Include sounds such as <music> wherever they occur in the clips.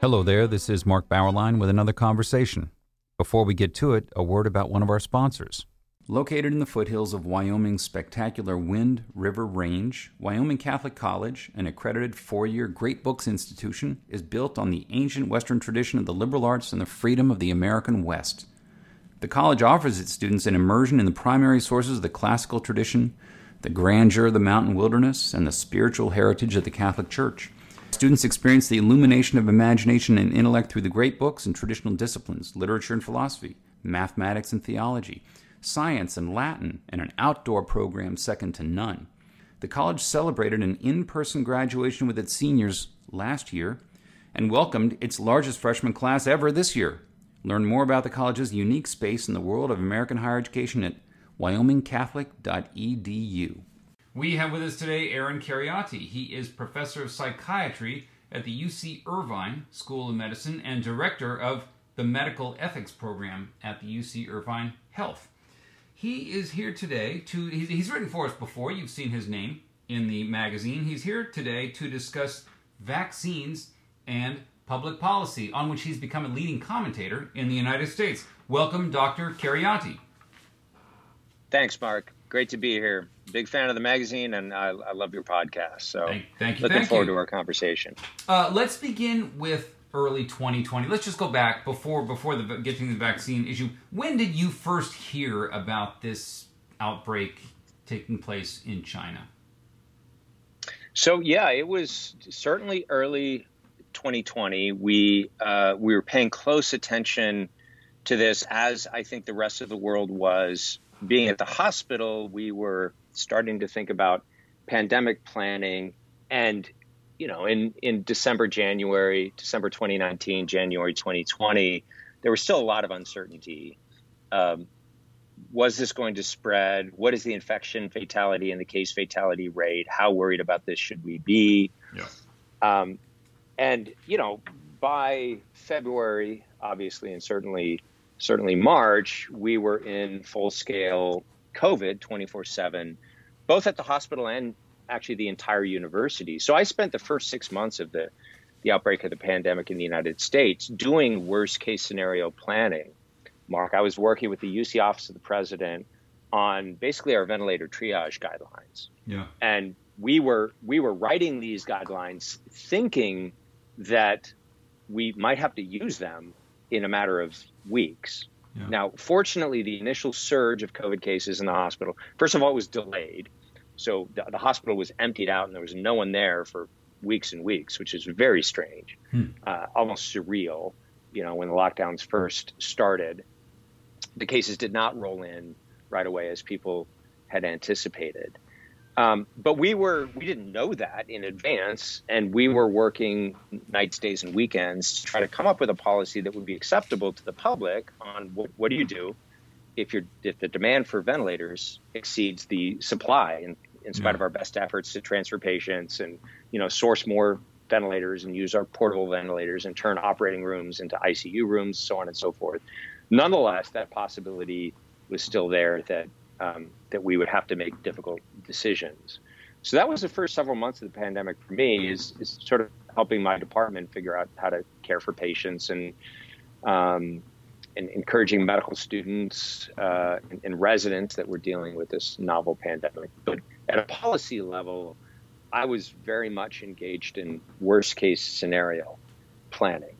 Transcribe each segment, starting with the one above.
Hello there, this is Mark Bauerlein with another conversation. Before we get to it, a word about one of our sponsors. Located in the foothills of Wyoming's spectacular Wind River Range, Wyoming Catholic College, an accredited four year Great Books institution, is built on the ancient Western tradition of the liberal arts and the freedom of the American West. The college offers its students an immersion in the primary sources of the classical tradition, the grandeur of the mountain wilderness, and the spiritual heritage of the Catholic Church. Students experience the illumination of imagination and intellect through the great books and traditional disciplines, literature and philosophy, mathematics and theology, science and Latin, and an outdoor program second to none. The college celebrated an in person graduation with its seniors last year and welcomed its largest freshman class ever this year. Learn more about the college's unique space in the world of American higher education at wyomingcatholic.edu. We have with us today Aaron Kheriaty. He is professor of psychiatry at the UC Irvine School of Medicine and director of the medical ethics program at the UC Irvine Health. He is here today to, he's written for us before, you've seen his name in the magazine. He's here today to discuss vaccines and public policy, on which he's become a leading commentator in the United States. Welcome, Dr. Kheriaty. Thanks, Mark. Great to be here big fan of the magazine, and I, I love your podcast. So thank, thank you. Looking thank forward you. to our conversation. Uh, let's begin with early 2020. Let's just go back before before the getting the vaccine issue. When did you first hear about this outbreak taking place in China? So yeah, it was certainly early 2020. We uh, we were paying close attention to this, as I think the rest of the world was. Being at the hospital, we were starting to think about pandemic planning and you know in in December January December 2019 January 2020 there was still a lot of uncertainty um, was this going to spread what is the infection fatality and the case fatality rate how worried about this should we be yeah. um, and you know by February obviously and certainly certainly March we were in full scale COVID 24 7 both at the hospital and actually the entire university. So I spent the first six months of the, the outbreak of the pandemic in the United States doing worst case scenario planning. Mark, I was working with the UC Office of the President on basically our ventilator triage guidelines. Yeah. And we were we were writing these guidelines thinking that we might have to use them in a matter of weeks. Yeah. Now, fortunately, the initial surge of COVID cases in the hospital, first of all, was delayed. So the, the, hospital was emptied out and there was no one there for weeks and weeks, which is very strange, hmm. uh, almost surreal. You know, when the lockdowns first started, the cases did not roll in right away as people had anticipated. Um, but we were we didn't know that in advance, and we were working nights, days, and weekends to try to come up with a policy that would be acceptable to the public on what, what do you do if you if the demand for ventilators exceeds the supply, and in spite yeah. of our best efforts to transfer patients and you know source more ventilators and use our portable ventilators and turn operating rooms into ICU rooms, so on and so forth. Nonetheless, that possibility was still there that um, that we would have to make difficult decisions. So that was the first several months of the pandemic for me is, is sort of helping my department figure out how to care for patients and um, and encouraging medical students uh, and, and, residents that were dealing with this novel pandemic. But at a policy level, I was very much engaged in worst case scenario planning.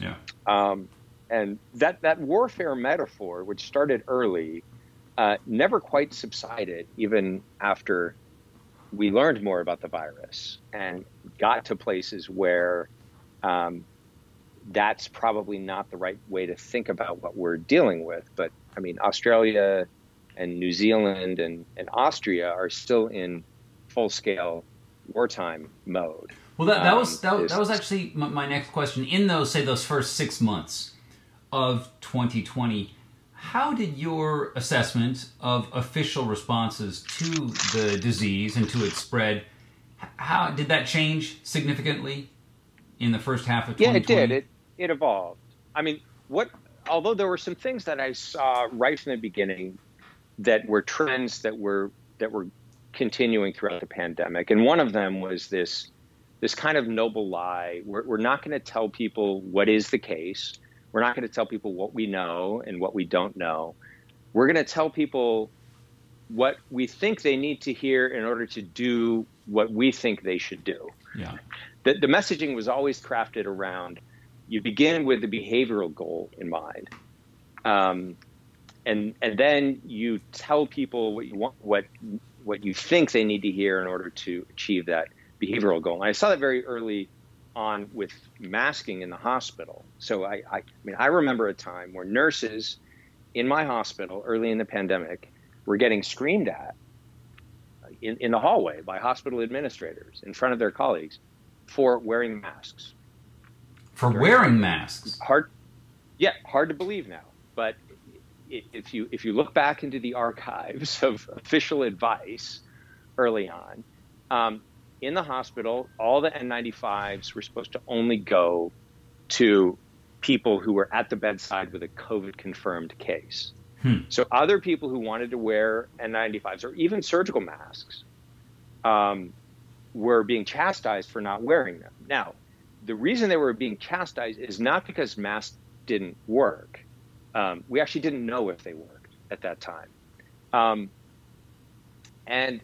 Yeah. Um, and that, that warfare metaphor, which started early, uh, never quite subsided, even after we learned more about the virus and got to places where um, that's probably not the right way to think about what we're dealing with. But I mean, Australia and New Zealand and, and Austria are still in full scale wartime mode. Well, that, that um, was that, that was actually my, my next question. In those, say, those first six months of 2020, how did your assessment of official responses to the disease and to its spread, how did that change significantly in the first half of 2020? Yeah, it did. It it evolved. I mean, what? Although there were some things that I saw right from the beginning, that were trends that were that were continuing throughout the pandemic, and one of them was this this kind of noble lie. We're, we're not going to tell people what is the case. We're not going to tell people what we know and what we don't know. We're going to tell people what we think they need to hear in order to do what we think they should do. Yeah. The, the messaging was always crafted around you begin with the behavioral goal in mind. Um, and and then you tell people what you want what what you think they need to hear in order to achieve that behavioral goal. And I saw that very early on with masking in the hospital. So I, I, I mean I remember a time where nurses in my hospital early in the pandemic were getting screamed at in, in the hallway by hospital administrators in front of their colleagues for wearing masks. For wearing masks? Hard, yeah, hard to believe now. But if you if you look back into the archives of official advice early on, um, in the hospital, all the N95s were supposed to only go to people who were at the bedside with a COVID confirmed case. Hmm. So other people who wanted to wear N95s or even surgical masks um, were being chastised for not wearing them. Now, the reason they were being chastised is not because masks didn't work. Um, we actually didn't know if they worked at that time. Um, and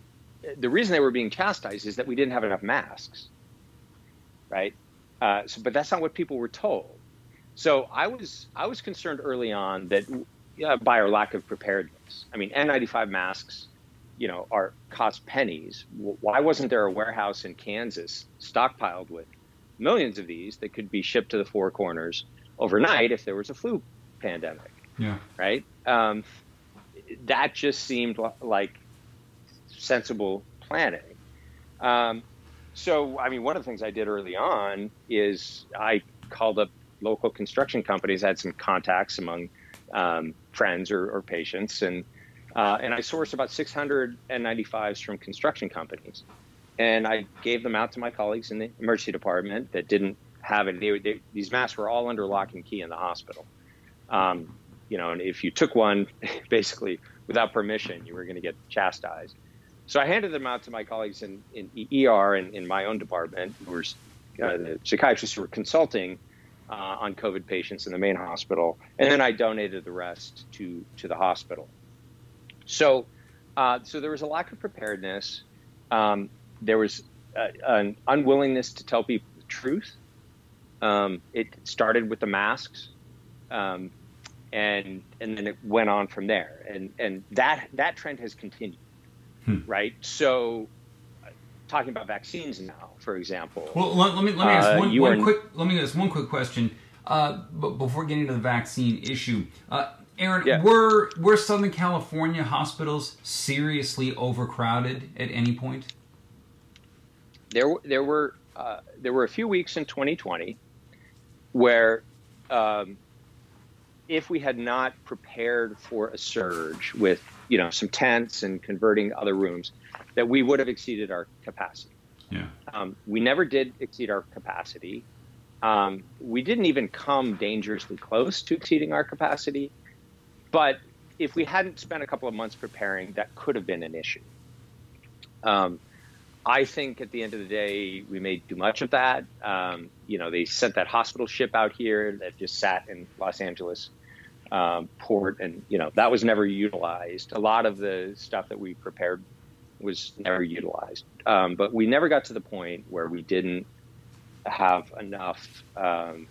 the reason they were being chastised is that we didn't have enough masks, right? Uh, so, but that's not what people were told. So I was I was concerned early on that uh, by our lack of preparedness. I mean, N95 masks, you know, are cost pennies. Why wasn't there a warehouse in Kansas stockpiled with millions of these that could be shipped to the four corners overnight if there was a flu pandemic? Yeah. Right. Um, that just seemed like sensible planning. Um, so, I mean, one of the things I did early on is I called up local construction companies, I had some contacts among um, friends or, or, patients, and uh, and I sourced about 600 N95s from construction companies, and I gave them out to my colleagues in the emergency department that didn't have it. They, they, these masks were all under lock and key in the hospital. Um, you know, and if you took one, <laughs> basically without permission, you were going to get chastised. So I handed them out to my colleagues in, in ER and in my own department, who were uh, the psychiatrists who were consulting uh, on COVID patients in the main hospital, and then I donated the rest to to the hospital. So, uh, so there was a lack of preparedness. Um, there was uh, an unwillingness to tell people the truth. Um, it started with the masks, um, and and then it went on from there, and and that that trend has continued, hmm. right? So talking about vaccines now, for example. Well, let, let me let me ask uh, one, one quick let me ask one quick question. Uh, but before getting to the vaccine issue, uh, Aaron, yeah. were were Southern California hospitals seriously overcrowded at any point? There, there were uh, there were a few weeks in 2020 where, um, if we had not prepared for a surge with you know some tents and converting other rooms, that we would have exceeded our capacity. Yeah. Um, we never did exceed our capacity. Um, we didn't even come dangerously close to exceeding our capacity. But if we hadn't spent a couple of months preparing, that could have been an issue. Um, I think at the end of the day, we made too much of that. Um, you know, they sent that hospital ship out here that just sat in Los Angeles um, port, and you know that was never utilized. A lot of the stuff that we prepared was never utilized. Um, but we never got to the point where we didn't have enough, um,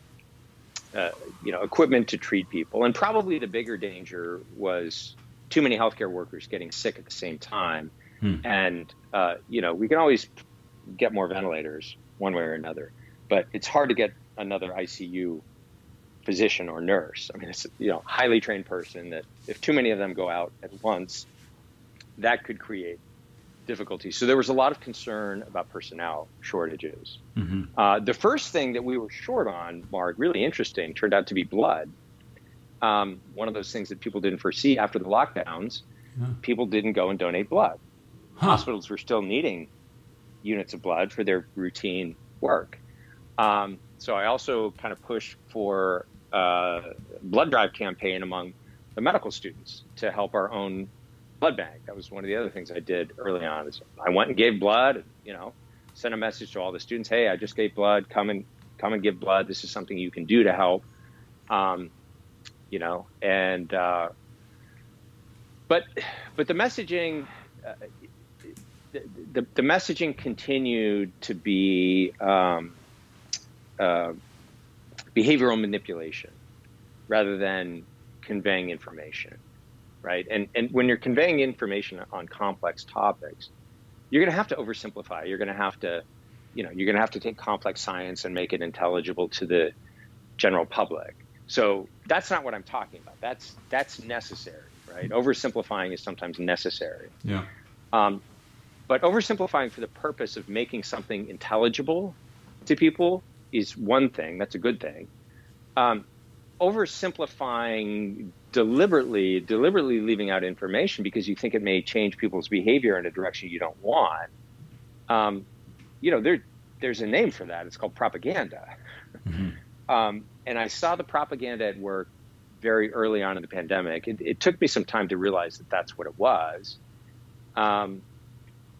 uh, you know, equipment to treat people. And probably the bigger danger was too many healthcare workers getting sick at the same time. Hmm. And uh, you know, we can always get more ventilators one way or another, but it's hard to get another ICU physician or nurse. I mean, it's you know, highly trained person that if too many of them go out at once, that could create difficulties. So there was a lot of concern about personnel shortages. Mm-hmm. Uh, the first thing that we were short on, Mark, really interesting, turned out to be blood. Um, one of those things that people didn't foresee after the lockdowns, yeah. people didn't go and donate blood. Huh. Hospitals were still needing units of blood for their routine work. Um, so I also kind of pushed for a blood drive campaign among the medical students to help our own blood bank. That was one of the other things I did early on. Is I went and gave blood. You know, sent a message to all the students, "Hey, I just gave blood. Come and come and give blood. This is something you can do to help." Um, you know, and uh, but but the messaging. Uh, the, the, the, messaging continued to be um, uh, behavioral manipulation rather than conveying information, right? And and when you're conveying information on complex topics, you're going to have to oversimplify. You're going to have to, you know, you're going to have to take complex science and make it intelligible to the general public. So that's not what I'm talking about. That's that's necessary, right? Oversimplifying is sometimes necessary. Yeah. Um, but oversimplifying for the purpose of making something intelligible to people is one thing. That's a good thing. Um, oversimplifying deliberately, deliberately leaving out information because you think it may change people's behavior in a direction you don't want. Um, you know, there, there's a name for that. It's called propaganda. Mm-hmm. <laughs> Um, and I saw the propaganda at work very early on in the pandemic. It, it, took me some time to realize that that's what it was. Um,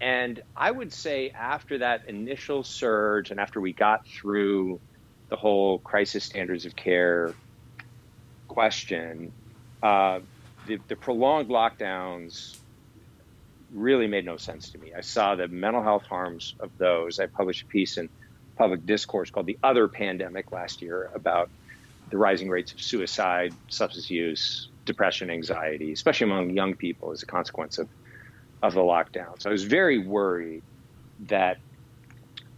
and I would say after that initial surge and after we got through the whole crisis standards of care question, uh, the, the prolonged lockdowns really made no sense to me. I saw the mental health harms of those. I published a piece in public discourse called The Other Pandemic last year about the rising rates of suicide, substance use, depression, anxiety, especially among young people as a consequence of of the lockdown. So I was very worried that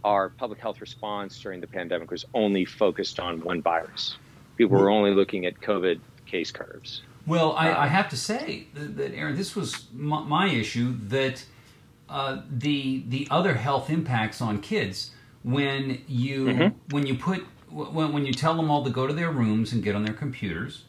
our public health response during the pandemic was only focused on one virus. People were only looking at COVID case curves. Well, I, I have to say that, Aaron, this was my, my issue that uh, the the other health impacts on kids when you mm-hmm. when you put when, when you tell them all to go to their rooms and get on their computers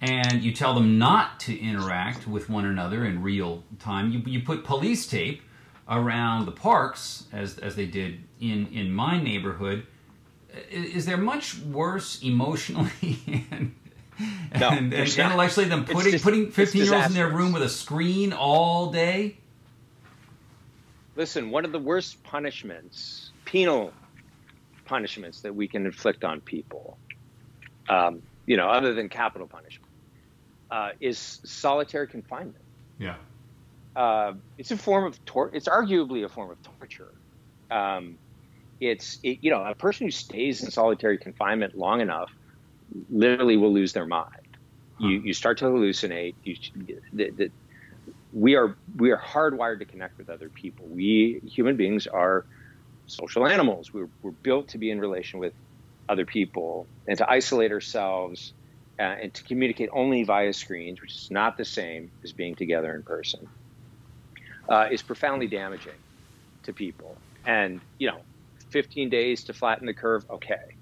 and you tell them not to interact with one another in real time. You, you put police tape around the parks, as, as they did in, in my neighborhood. Is there much worse emotionally <laughs> and, no, and, and intellectually than putting, just, putting 15 year olds in their room with a screen all day? Listen, one of the worst punishments, penal punishments that we can inflict on people, um, you know, other than capital punishment, uh, is solitary confinement. Yeah. Uh, it's a form of torture. It's arguably a form of torture. Um, it's it, you know a person who stays in solitary confinement long enough literally will lose their mind. Huh. You you start to hallucinate. You, the, the, we are we are hardwired to connect with other people. We human beings are social animals. We're, we're built to be in relation with other people and to isolate ourselves uh, and to communicate only via screens, which is not the same as being together in person, uh, is profoundly damaging to people. And, you know, 15 days to flatten the curve, okay.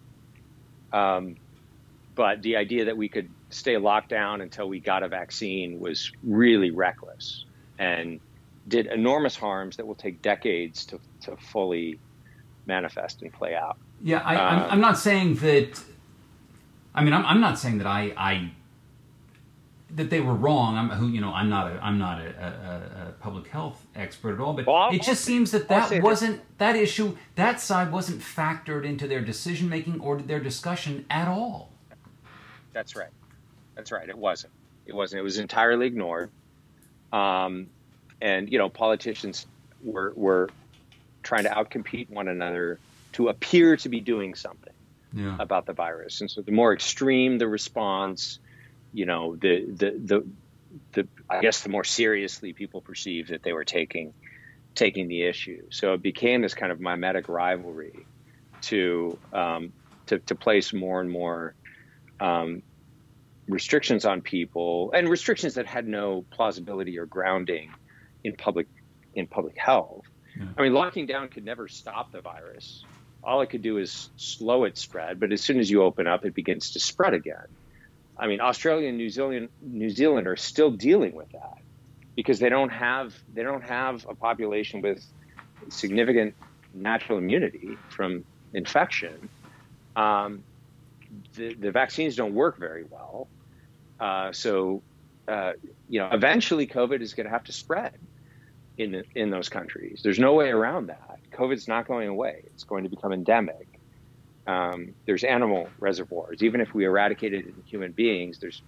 Um, but the idea that we could stay locked down until we got a vaccine was really reckless and did enormous harms that will take decades to, to fully manifest and play out. Yeah, I, am I'm, I'm not saying that I mean, I'm, I'm not saying that I, I that they were wrong. I'm who you know. I'm not a I'm not a, a, a public health expert at all, but well, it just seems that that wasn't that issue. That side wasn't factored into their decision making or their discussion at all. That's right. That's right. It wasn't. It wasn't. It was entirely ignored. Um, and you know, politicians were were trying to outcompete one another to appear to be doing something yeah. about the virus. And so the more extreme the response, you know, the, the, the, the, I guess the more seriously people perceived that they were taking, taking the issue. So it became this kind of mimetic rivalry to, um, to, to place more and more, um, restrictions on people and restrictions that had no plausibility or grounding in public, in public health. Yeah. I mean, locking down could never stop the virus all it could do is slow its spread. But as soon as you open up, it begins to spread again. I mean, Australia and New Zealand, New Zealand are still dealing with that because they don't have they don't have a population with significant natural immunity from infection. Um, the, the vaccines don't work very well, uh, so uh, you know, eventually COVID is going to have to spread in in those countries. There's no way around that. COVID's not going away. It's going to become endemic. Um, there's animal reservoirs. Even if we eradicate it in human beings, there's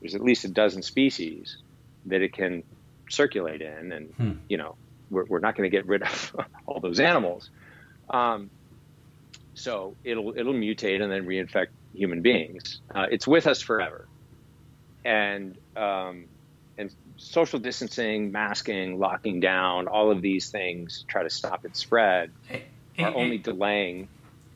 there's at least a dozen species that it can circulate in, and hmm. you know we're, we're not going to get rid of <laughs> all those animals. Um, so it'll it'll mutate and then reinfect human beings. Uh, it's with us forever, and um, and social distancing, masking, locking down, all of these things try to stop its spread are only delaying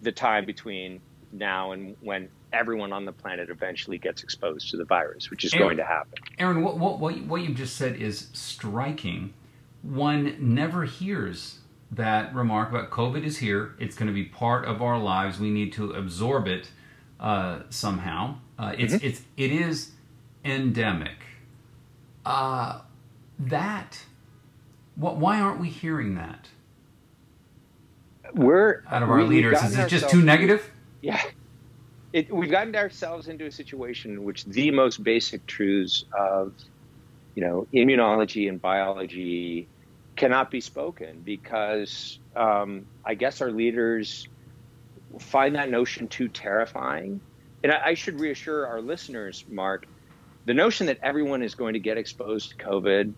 the time between now and when everyone on the planet eventually gets exposed to the virus, which is Aaron, going to happen. Aaron, what, what, what you just said is striking. One never hears that remark about COVID is here. It's going to be part of our lives. We need to absorb it uh, somehow. Uh, it's mm-hmm. it's it is endemic. Uh, that. What? Why aren't we hearing that? We're out of our leaders. Is it just too negative? Yeah. It, we've gotten ourselves into a situation in which the most basic truths of, you know, immunology and biology cannot be spoken because um, I guess our leaders find that notion too terrifying. And I, I, should reassure our listeners, Mark, the notion that everyone is going to get exposed to COVID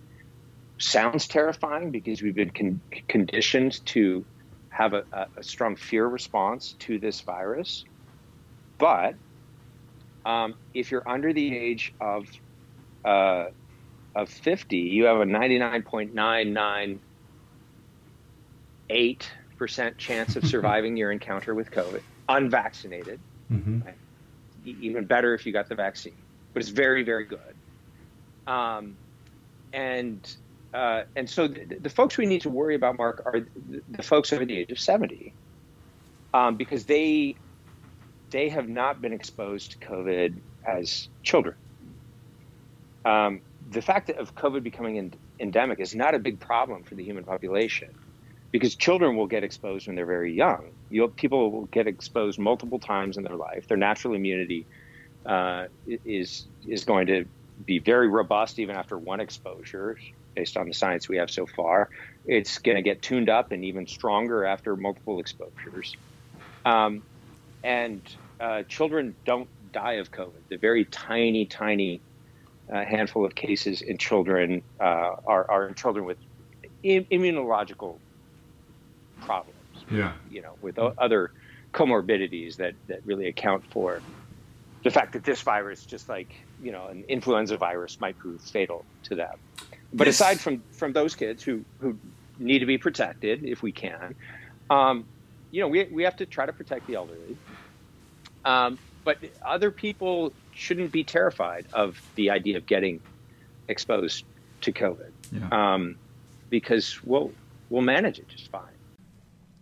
sounds terrifying because we've been con- conditioned to have a, a, strong fear response to this virus. But um, if you're under the age of uh, of 50, you have a 99.998% chance of surviving your encounter with COVID, unvaccinated. Mm-hmm. Right? Even better if you got the vaccine, but it's very, very good. Um, and uh, and so the, the, folks we need to worry about, Mark, are the, the folks over the age of 70, um, because they they have not been exposed to COVID as children. Um, the fact of COVID becoming in, endemic is not a big problem for the human population because children will get exposed when they're very young. You people will get exposed multiple times in their life. Their natural immunity uh, is is going to be very robust even after one exposure, based on the science we have so far. It's going to get tuned up and even stronger after multiple exposures. Um, and uh, children don't die of COVID. The very tiny, tiny a handful of cases in children uh, are, are in children with Im- immunological problems. Yeah. You know, with o- other comorbidities that, that really account for the fact that this virus, just like you know, an influenza virus, might prove fatal to them. But aside from from those kids who who need to be protected if we can, um, you know, we we have to try to protect the elderly. Um, but other people shouldn't be terrified of the idea of getting exposed to COVID yeah. um, because we'll we'll manage it just fine.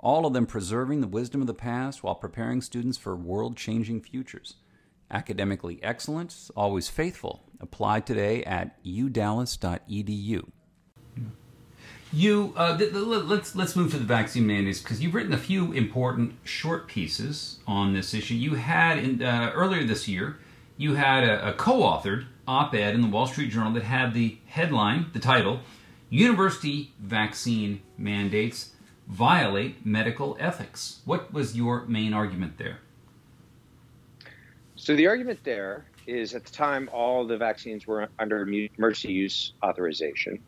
all of them preserving the wisdom of the past while preparing students for world changing futures. Academically excellent, always faithful. Apply today at udallas.edu. You uh, th- th- let's let's move to the vaccine mandates because you've written a few important short pieces on this issue. You had in, uh, earlier this year, you had a, a co-authored op-ed in the Wall Street Journal that had the headline, the title, "University Vaccine Mandates Violate Medical Ethics." What was your main argument there? So the argument there is, at the time, all the vaccines were under emergency use authorization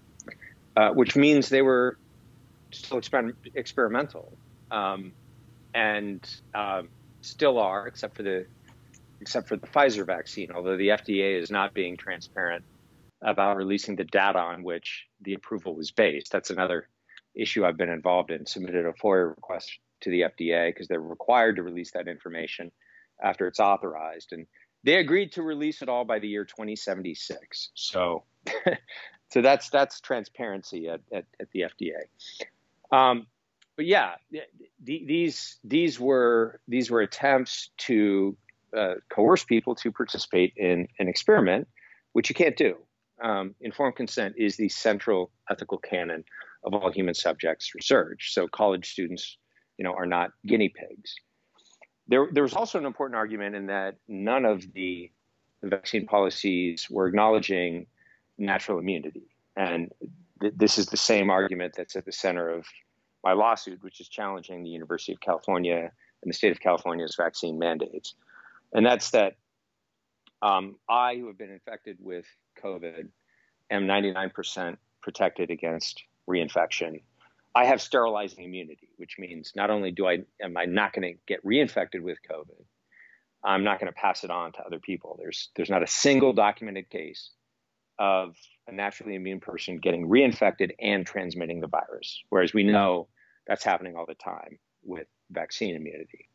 uh, which means they were still exper- experimental, um, and uh, still are, except for the except for the Pfizer vaccine. Although the FDA is not being transparent about releasing the data on which the approval was based. That's another issue I've been involved in. Submitted a FOIA request to the FDA because they're required to release that information after it's authorized, and they agreed to release it all by the year 2076. So, <laughs> so that's that's transparency at, at, at the FDA. Um, but yeah, the, these these were these were attempts to uh, coerce people to participate in an experiment, which you can't do. Um, informed consent is the central ethical canon of all human subjects research. So college students, you know, are not guinea pigs. There, there was also an important argument in that none of the vaccine policies were acknowledging natural immunity, and th- this is the same argument that's at the center of my lawsuit, which is challenging the University of California and the state of California's vaccine mandates. And that's that um, I, who have been infected with COVID, am 99% protected against reinfection. I have sterilizing immunity, which means not only do I am I not going to get reinfected with COVID, I'm not going to pass it on to other people. There's there's not a single documented case of a naturally immune person getting reinfected and transmitting the virus, whereas we know that's happening all the time with vaccine immunity.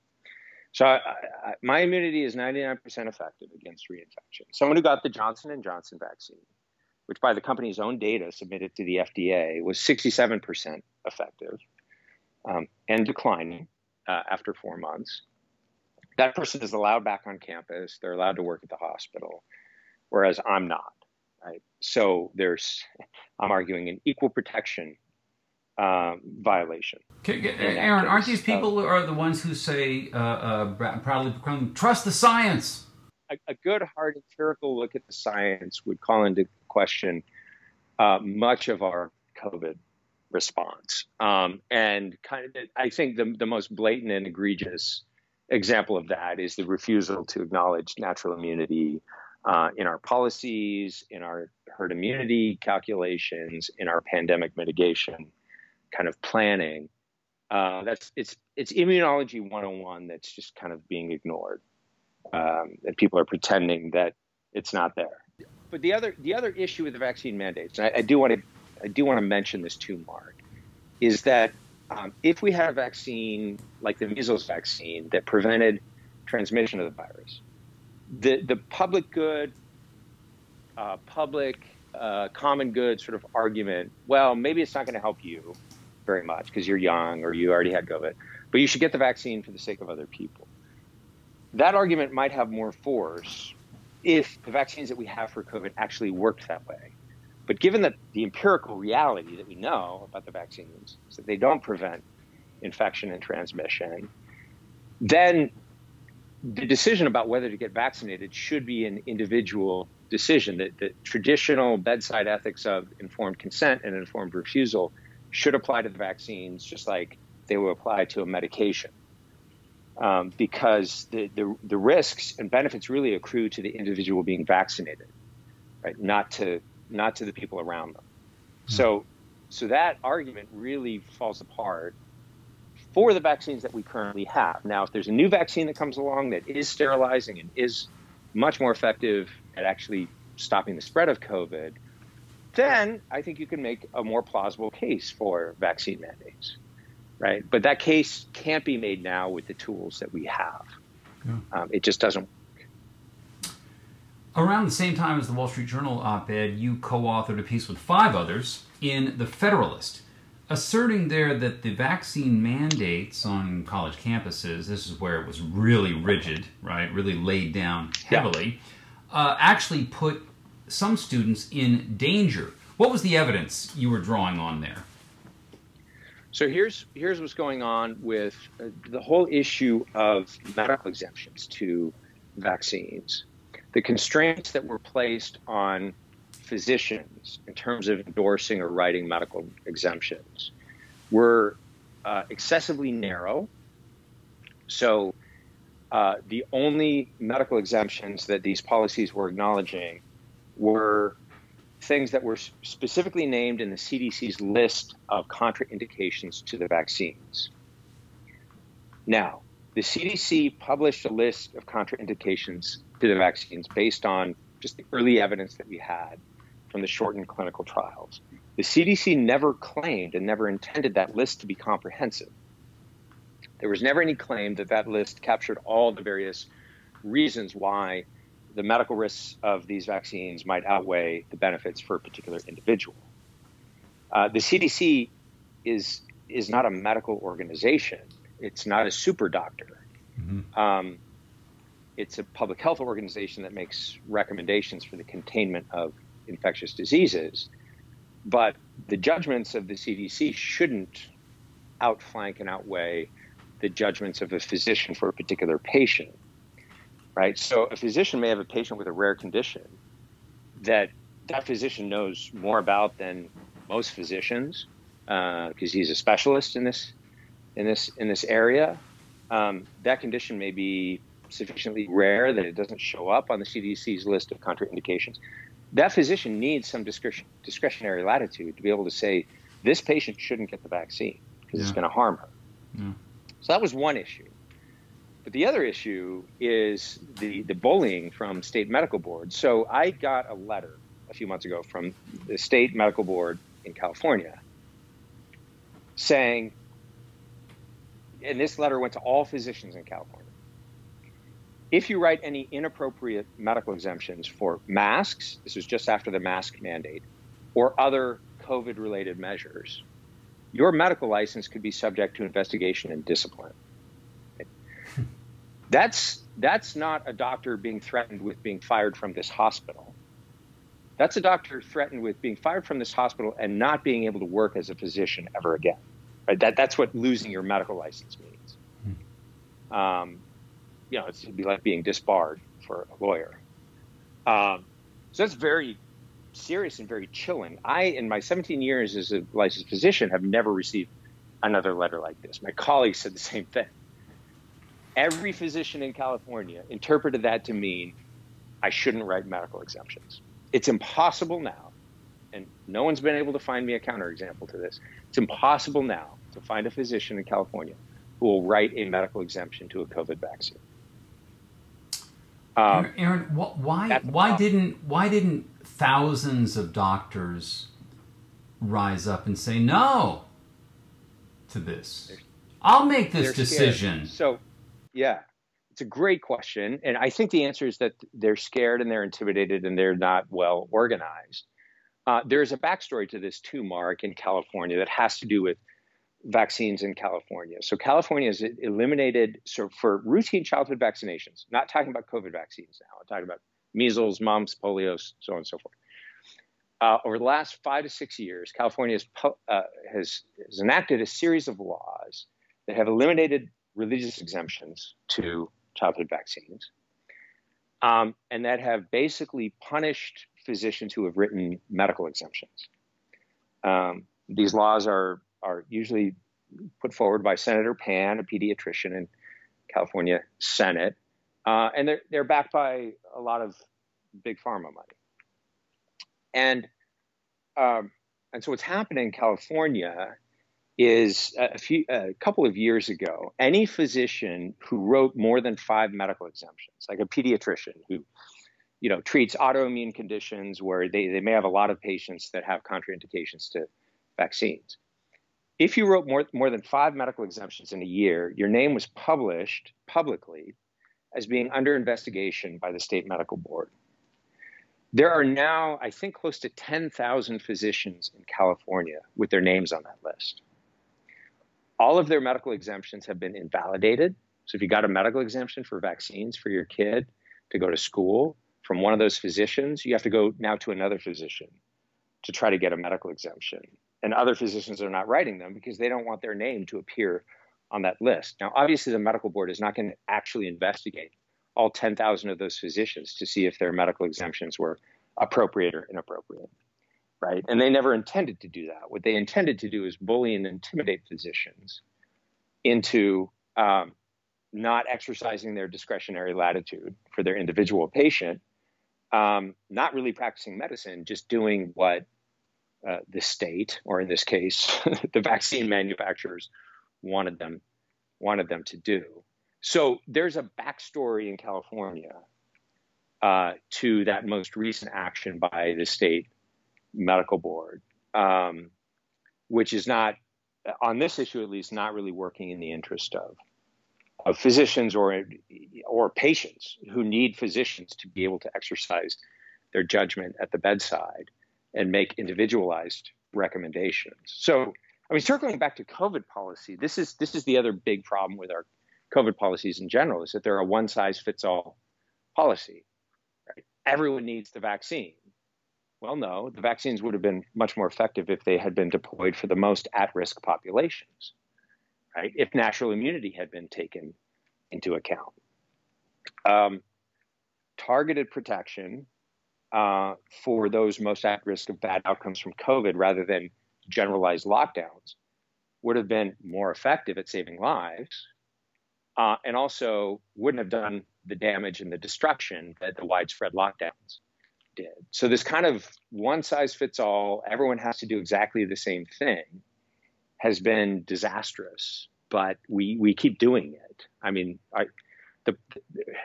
So I, I, my immunity is 99% effective against reinfection. Someone who got the Johnson and Johnson vaccine, which by the company's own data submitted to the FDA was 67% effective um, and declining uh, after four months. That person is allowed back on campus. They're allowed to work at the hospital, whereas I'm not. Right? So there's, I'm arguing an equal protection um, violation. Aaron, aren't these people uh, are the ones who say uh, uh, proudly trust the science? A, a, good, hard, empirical look at the science would call into question uh, much of our COVID response. Um, and kind of, I think the, the most blatant and egregious example of that is the refusal to acknowledge natural immunity uh, in our policies, in our herd immunity calculations, in our pandemic mitigation kind of planning. Uh, that's it's it's immunology 101 that's just kind of being ignored, um, and people are pretending that it's not there. But the other the other issue with the vaccine mandates, and I, I do want to I do want to mention this too, Mark, is that um, if we had a vaccine like the measles vaccine that prevented transmission of the virus, the the public good, uh, public uh, common good sort of argument. Well, maybe it's not going to help you very much because you're young or you already had COVID, but you should get the vaccine for the sake of other people. That argument might have more force if the vaccines that we have for COVID actually worked that way. But given that the empirical reality that we know about the vaccines is that they don't prevent infection and transmission, then the decision about whether to get vaccinated should be an individual decision. That the traditional bedside ethics of informed consent and informed refusal should apply to the vaccines just like they will apply to a medication. Um, because the, the, the, risks and benefits really accrue to the individual being vaccinated, right? Not to not to the people around them. Mm-hmm. So, so that argument really falls apart for the vaccines that we currently have. Now, if there's a new vaccine that comes along that is sterilizing and is much more effective at actually stopping the spread of COVID, then I think you can make a more plausible case for vaccine mandates, right? But that case can't be made now with the tools that we have. Yeah. Um, it just doesn't work. Around the same time as the Wall Street Journal op ed, you co authored a piece with five others in The Federalist, asserting there that the vaccine mandates on college campuses, this is where it was really rigid, right, really laid down heavily, yeah. uh, actually put some students in danger. What was the evidence you were drawing on there? So here's here's what's going on with uh, the whole issue of medical exemptions to vaccines. The constraints that were placed on physicians in terms of endorsing or writing medical exemptions were uh, excessively narrow. So uh, the only medical exemptions that these policies were acknowledging were things that were specifically named in the CDC's list of contraindications to the vaccines. Now, the CDC published a list of contraindications to the vaccines based on just the early evidence that we had from the shortened clinical trials. The CDC never claimed and never intended that list to be comprehensive. There was never any claim that that list captured all the various reasons why the medical risks of these vaccines might outweigh the benefits for a particular individual. Uh, the CDC is is not a medical organization. It's not a super doctor. Mm-hmm. Um, it's a public health organization that makes recommendations for the containment of infectious diseases. But the judgments of the CDC shouldn't outflank and outweigh the judgments of a physician for a particular patient, right? So a physician may have a patient with a rare condition that that physician knows more about than most physicians because uh, he's a specialist in this in this in this area. Um, that condition may be sufficiently rare that it doesn't show up on the CDC's list of contraindications. That physician needs some discretion, discretionary latitude to be able to say this patient shouldn't get the vaccine because yeah. it's going to harm her. Yeah. So that was one issue. But the other issue is the, the bullying from state medical boards. So I got a letter a few months ago from the state medical board in California saying, and this letter went to all physicians in California. If you write any inappropriate medical exemptions for masks, this was just after the mask mandate, or other COVID related measures, your medical license could be subject to investigation and discipline. That's that's not a doctor being threatened with being fired from this hospital. That's a doctor threatened with being fired from this hospital and not being able to work as a physician ever again. Right? That, that's what losing your medical license means. Hmm. Um, you know, it'd be like being disbarred for a lawyer. Um, so that's very serious and very chilling. I, in my 17 years as a licensed physician, have never received another letter like this. My colleagues said the same thing. Every physician in California interpreted that to mean I shouldn't write medical exemptions. It's impossible now, and no one's been able to find me a counterexample to this. It's impossible now to find a physician in California who will write a medical exemption to a COVID vaccine. Um, Aaron, why why didn't why didn't thousands of doctors rise up and say no to this? I'll make this decision. So, yeah, it's a great question, and I think the answer is that they're scared and they're intimidated and they're not well organized. Uh, there's a backstory to this too, Mark, in California that has to do with vaccines in California. So California has eliminated so for routine childhood vaccinations. Not talking about COVID vaccines now. I'm talking about measles, mumps, polio, so on and so forth. Uh, over the last five to six years, California has, uh, has, has enacted a series of laws that have eliminated religious exemptions to childhood vaccines, um, and that have basically punished physicians who have written medical exemptions. Um, these laws are are usually put forward by Senator Pan, a pediatrician in California Senate, uh, and they're they're backed by a lot of big pharma money. And um, and so what's happening in California is a few a couple of years ago, any physician who wrote more than five medical exemptions, like a pediatrician who, you know, treats autoimmune conditions where they, they may have a lot of patients that have contraindications to vaccines. If you wrote more, more than five medical exemptions in a year, your name was published publicly as being under investigation by the state medical board. There are now, I think, close to 10,000 physicians in California with their names on that list all of their medical exemptions have been invalidated. So if you got a medical exemption for vaccines for your kid to go to school from one of those physicians, you have to go now to another physician to try to get a medical exemption. And other physicians are not writing them because they don't want their name to appear on that list. Now, obviously, the medical board is not going to actually investigate all 10,000 of those physicians to see if their medical exemptions were appropriate or inappropriate right? And they never intended to do that. What they intended to do is bully and intimidate physicians into um, not exercising their discretionary latitude for their individual patient, um, not really practicing medicine, just doing what uh, the state, or in this case, <laughs> the vaccine manufacturers, wanted them wanted them to do. So there's a backstory in California uh, to that most recent action by the state medical board, um, which is not, on this issue at least, not really working in the interest of of physicians or or patients who need physicians to be able to exercise their judgment at the bedside and make individualized recommendations. So, I mean, circling back to COVID policy, this is this is the other big problem with our COVID policies in general is that they're a one size fits all policy. Right? Everyone needs the vaccine. Well, no, the vaccines would have been much more effective if they had been deployed for the most at risk populations, right? If natural immunity had been taken into account. Um, targeted protection uh, for those most at risk of bad outcomes from COVID rather than generalized lockdowns would have been more effective at saving lives uh, and also wouldn't have done the damage and the destruction that the widespread lockdowns did. So, this kind of one size fits all, everyone has to do exactly the same thing, has been disastrous. But we, we keep doing it. I mean, I, the,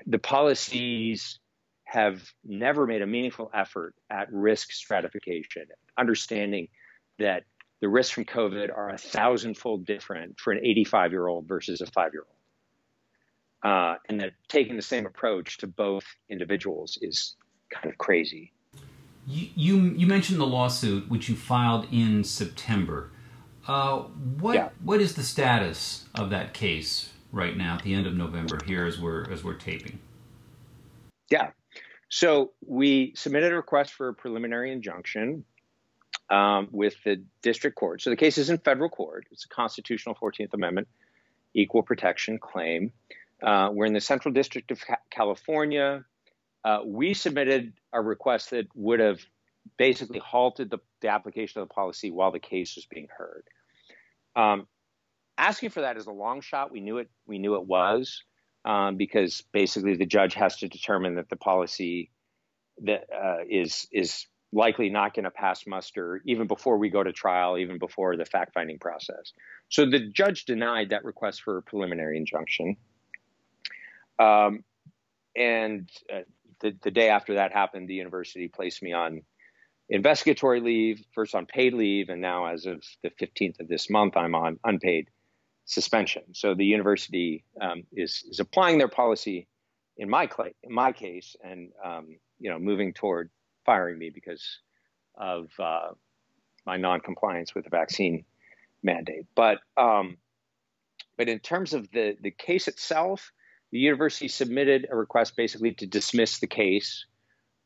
the policies have never made a meaningful effort at risk stratification, understanding that the risks from COVID are a thousandfold different for an 85 year old versus a five year old. Uh, and that taking the same approach to both individuals is kind of crazy. You, you, you mentioned the lawsuit which you filed in September. Uh, what yeah. what is the status of that case right now at the end of November here as we're as we're taping? Yeah, so we submitted a request for a preliminary injunction um, with the district court. So the case is in federal court. It's a constitutional 14th Amendment equal protection claim. Uh, we're in the Central District of California. Uh, we submitted a request that would have basically halted the, the, application of the policy while the case was being heard. Um, asking for that is a long shot. We knew it. We knew it was um, because basically the judge has to determine that the policy that uh, is is likely not going to pass muster even before we go to trial, even before the fact finding process. So the judge denied that request for a preliminary injunction. Um, and uh, the, the day after that happened, the university placed me on investigatory leave, first on paid leave, and now as of the 15th of this month, I'm on unpaid suspension. So the university um, is is applying their policy in my cl- in my case, and um, you know moving toward firing me because of uh, my non-compliance with the vaccine mandate. But um, but in terms of the the case itself, the university submitted a request basically to dismiss the case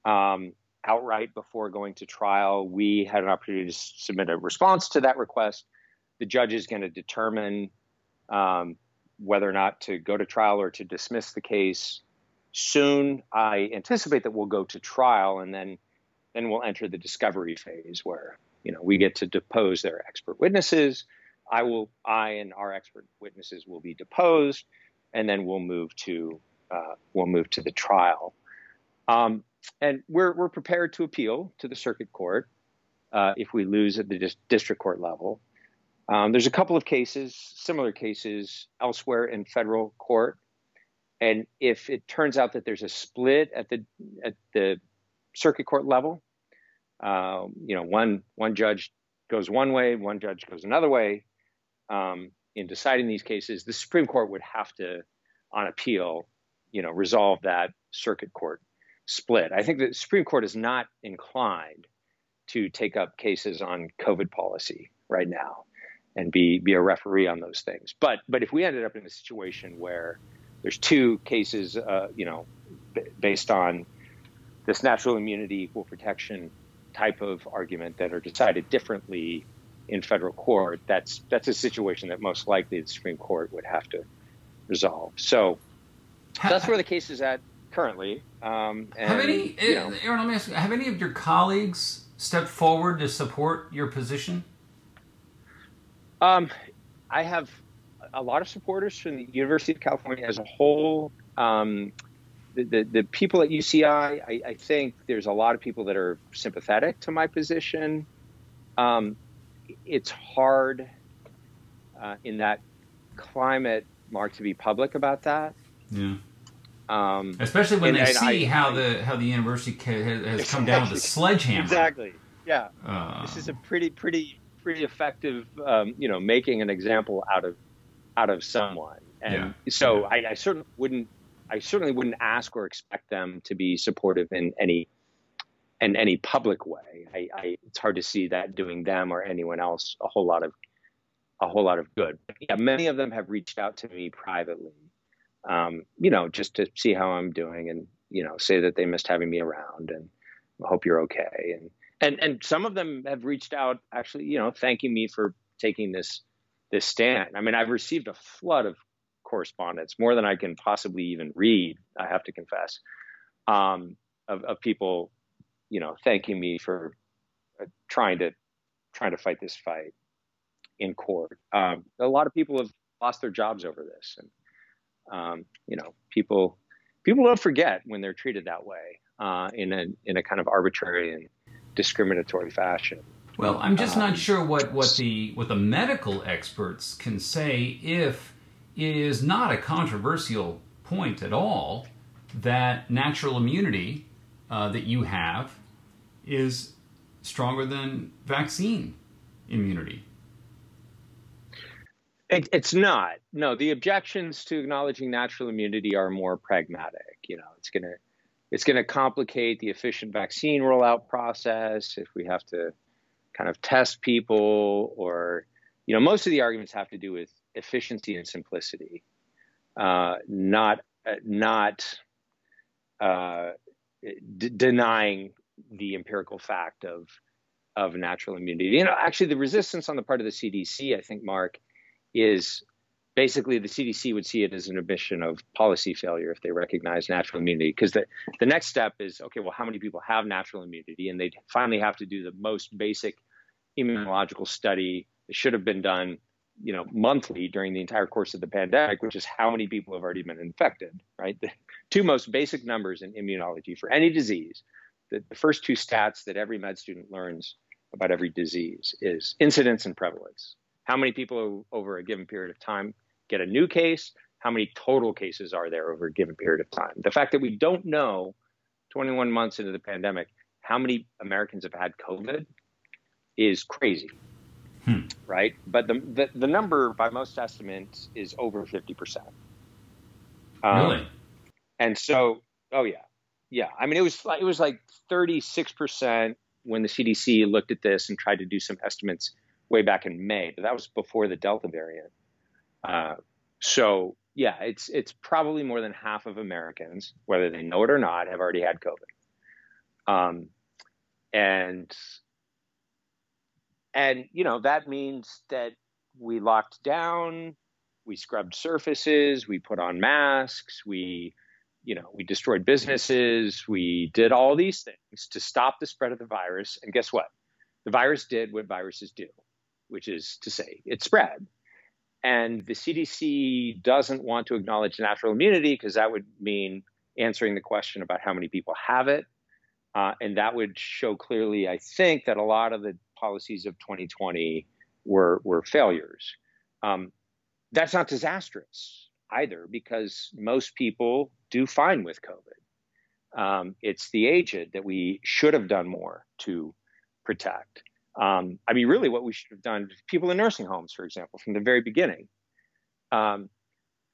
um, outright before going to trial. We had an opportunity to submit a response to that request. The judge is going to determine um, whether or not to go to trial or to dismiss the case soon. I anticipate that we'll go to trial and then then we'll enter the discovery phase where you know we get to depose their expert witnesses. I will I and our expert witnesses will be deposed, and then we'll move to uh, we'll move to the trial. Um, and we're we're prepared to appeal to the circuit court uh, if we lose at the dis- district court level. Um, there's a couple of cases, similar cases elsewhere in federal court, and if it turns out that there's a split at the at the circuit court level, uh, you know, one one judge goes one way, one judge goes another way. Um, in deciding these cases, the Supreme Court would have to, on appeal, you know, resolve that circuit court split. I think the Supreme Court is not inclined to take up cases on COVID policy right now and be be a referee on those things. But but if we ended up in a situation where there's two cases, uh, you know, b- based on this natural immunity, equal protection type of argument that are decided differently in federal court, that's that's a situation that most likely the Supreme Court would have to resolve. So that's where the case is at currently. Um, and, have any, you know, Aaron? Let me ask you: Have any of your colleagues stepped forward to support your position? Um, I have a lot of supporters from the University of California as a whole. Um, the, the, the, people at UCI, I, I, think there's a lot of people that are sympathetic to my position. Um, it's hard uh, in that climate, Mark, to be public about that. Yeah. Um, Especially when and, they and see I, how I, the how the university has, has <laughs> come down with a sledgehammer. Exactly. Yeah. Uh, this is a pretty pretty pretty effective, um, you know, making an example out of out of someone. And yeah. so yeah. I, I certainly wouldn't I certainly wouldn't ask or expect them to be supportive in any in any public way. I, I, it's hard to see that doing them or anyone else a whole lot of a whole lot of good. Yeah, many of them have reached out to me privately, um, you know, just to see how I'm doing and you know say that they missed having me around and hope you're okay. And and and some of them have reached out actually, you know, thanking me for taking this this stand. I mean, I've received a flood of correspondence, more than I can possibly even read. I have to confess, um, of, of people, you know, thanking me for uh, trying to trying to fight this fight in court. Um, a lot of people have lost their jobs over this, and um, you know, people people don't forget when they're treated that way uh, in a in a kind of arbitrary and discriminatory fashion. Well, I'm just not um, sure what, what the what the medical experts can say if it is not a controversial point at all that natural immunity uh, that you have is stronger than vaccine immunity. It, it's not. No, the objections to acknowledging natural immunity are more pragmatic. You know, it's gonna it's gonna complicate the efficient vaccine rollout process if we have to kind of test people or you know most of the arguments have to do with efficiency and simplicity, uh, not uh, not uh, d- denying the empirical fact of of natural immunity. You know, actually, the resistance on the part of the CDC, I think, Mark, is basically the CDC would see it as an admission of policy failure if they recognize natural immunity. Because the, the next step is okay, well, how many people have natural immunity? And they finally have to do the most basic immunological study that should have been done you know, monthly during the entire course of the pandemic, which is how many people have already been infected, right? <laughs> The two most basic numbers in immunology for any disease, the, the first two stats that every med student learns about every disease is incidence and prevalence. How many people over a given period of time get a new case? How many total cases are there over a given period of time? The fact that we don't know 21 months into the pandemic how many Americans have had COVID is crazy. Hmm. Right, but the, the, the number by most estimates is over fifty percent. Um, really? And so, oh yeah, yeah. I mean, it was it was like thirty six percent when the CDC looked at this and tried to do some estimates way back in May, but that was before the Delta variant. Uh, so yeah, it's it's probably more than half of Americans, whether they know it or not, have already had COVID. Um, and and, you know, that means that we locked down, we scrubbed surfaces, we put on masks, we, you know, we destroyed businesses, we did all these things to stop the spread of the virus. And guess what? The virus did what viruses do, which is to say it spread. And the CDC doesn't want to acknowledge natural immunity because that would mean answering the question about how many people have it. Uh, and that would show clearly, I think, that a lot of the policies of 2020 were were failures. Um, that's not disastrous either, because most people do fine with COVID. Um, it's the aged that we should have done more to protect. Um, I mean, really, what we should have done, people in nursing homes, for example, from the very beginning, um,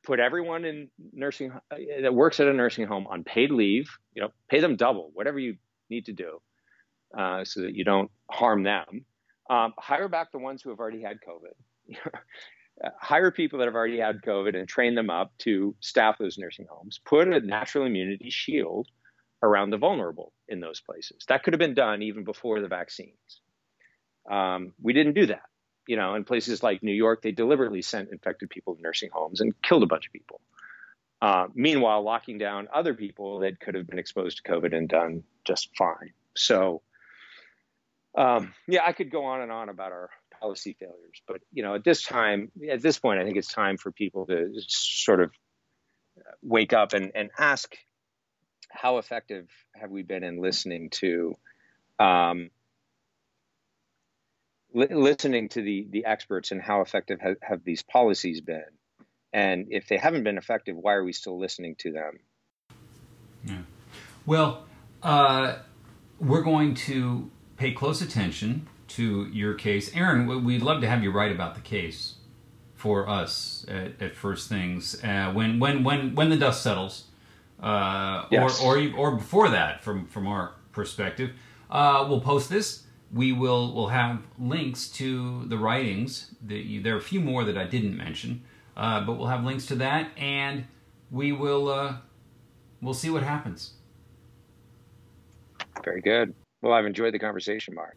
put everyone in nursing uh, that works at a nursing home on paid leave. You know, pay them double, whatever you need to do, uh, so that you don't harm them. Um, hire back the ones who have already had COVID. <laughs> hire people that have already had COVID and train them up to staff those nursing homes. Put a natural immunity shield around the vulnerable in those places. That could have been done even before the vaccines. Um, we didn't do that. You know, in places like New York, they deliberately sent infected people to nursing homes and killed a bunch of people. Uh, meanwhile, locking down other people that could have been exposed to COVID and done just fine. So, um, yeah, I could go on and on about our policy failures, but you know, at this time, at this point, I think it's time for people to sort of wake up and, and ask how effective have we been in listening to um, li- listening to the the experts and how effective have, have these policies been? And if they haven't been effective why are we still listening to them? Yeah. well uh, we're going to pay close attention to your case. Aaron, we'd love to have you write about the case for us at, at First Things uh, when when when when the dust settles, uh, yes. or or or before that, from from our perspective. Uh, we'll post this. We will will have links to the writings. That you, there are a few more that I didn't mention, uh, but we'll have links to that, and we will uh, we'll see what happens. Very good. Well, I've enjoyed the conversation, Mark.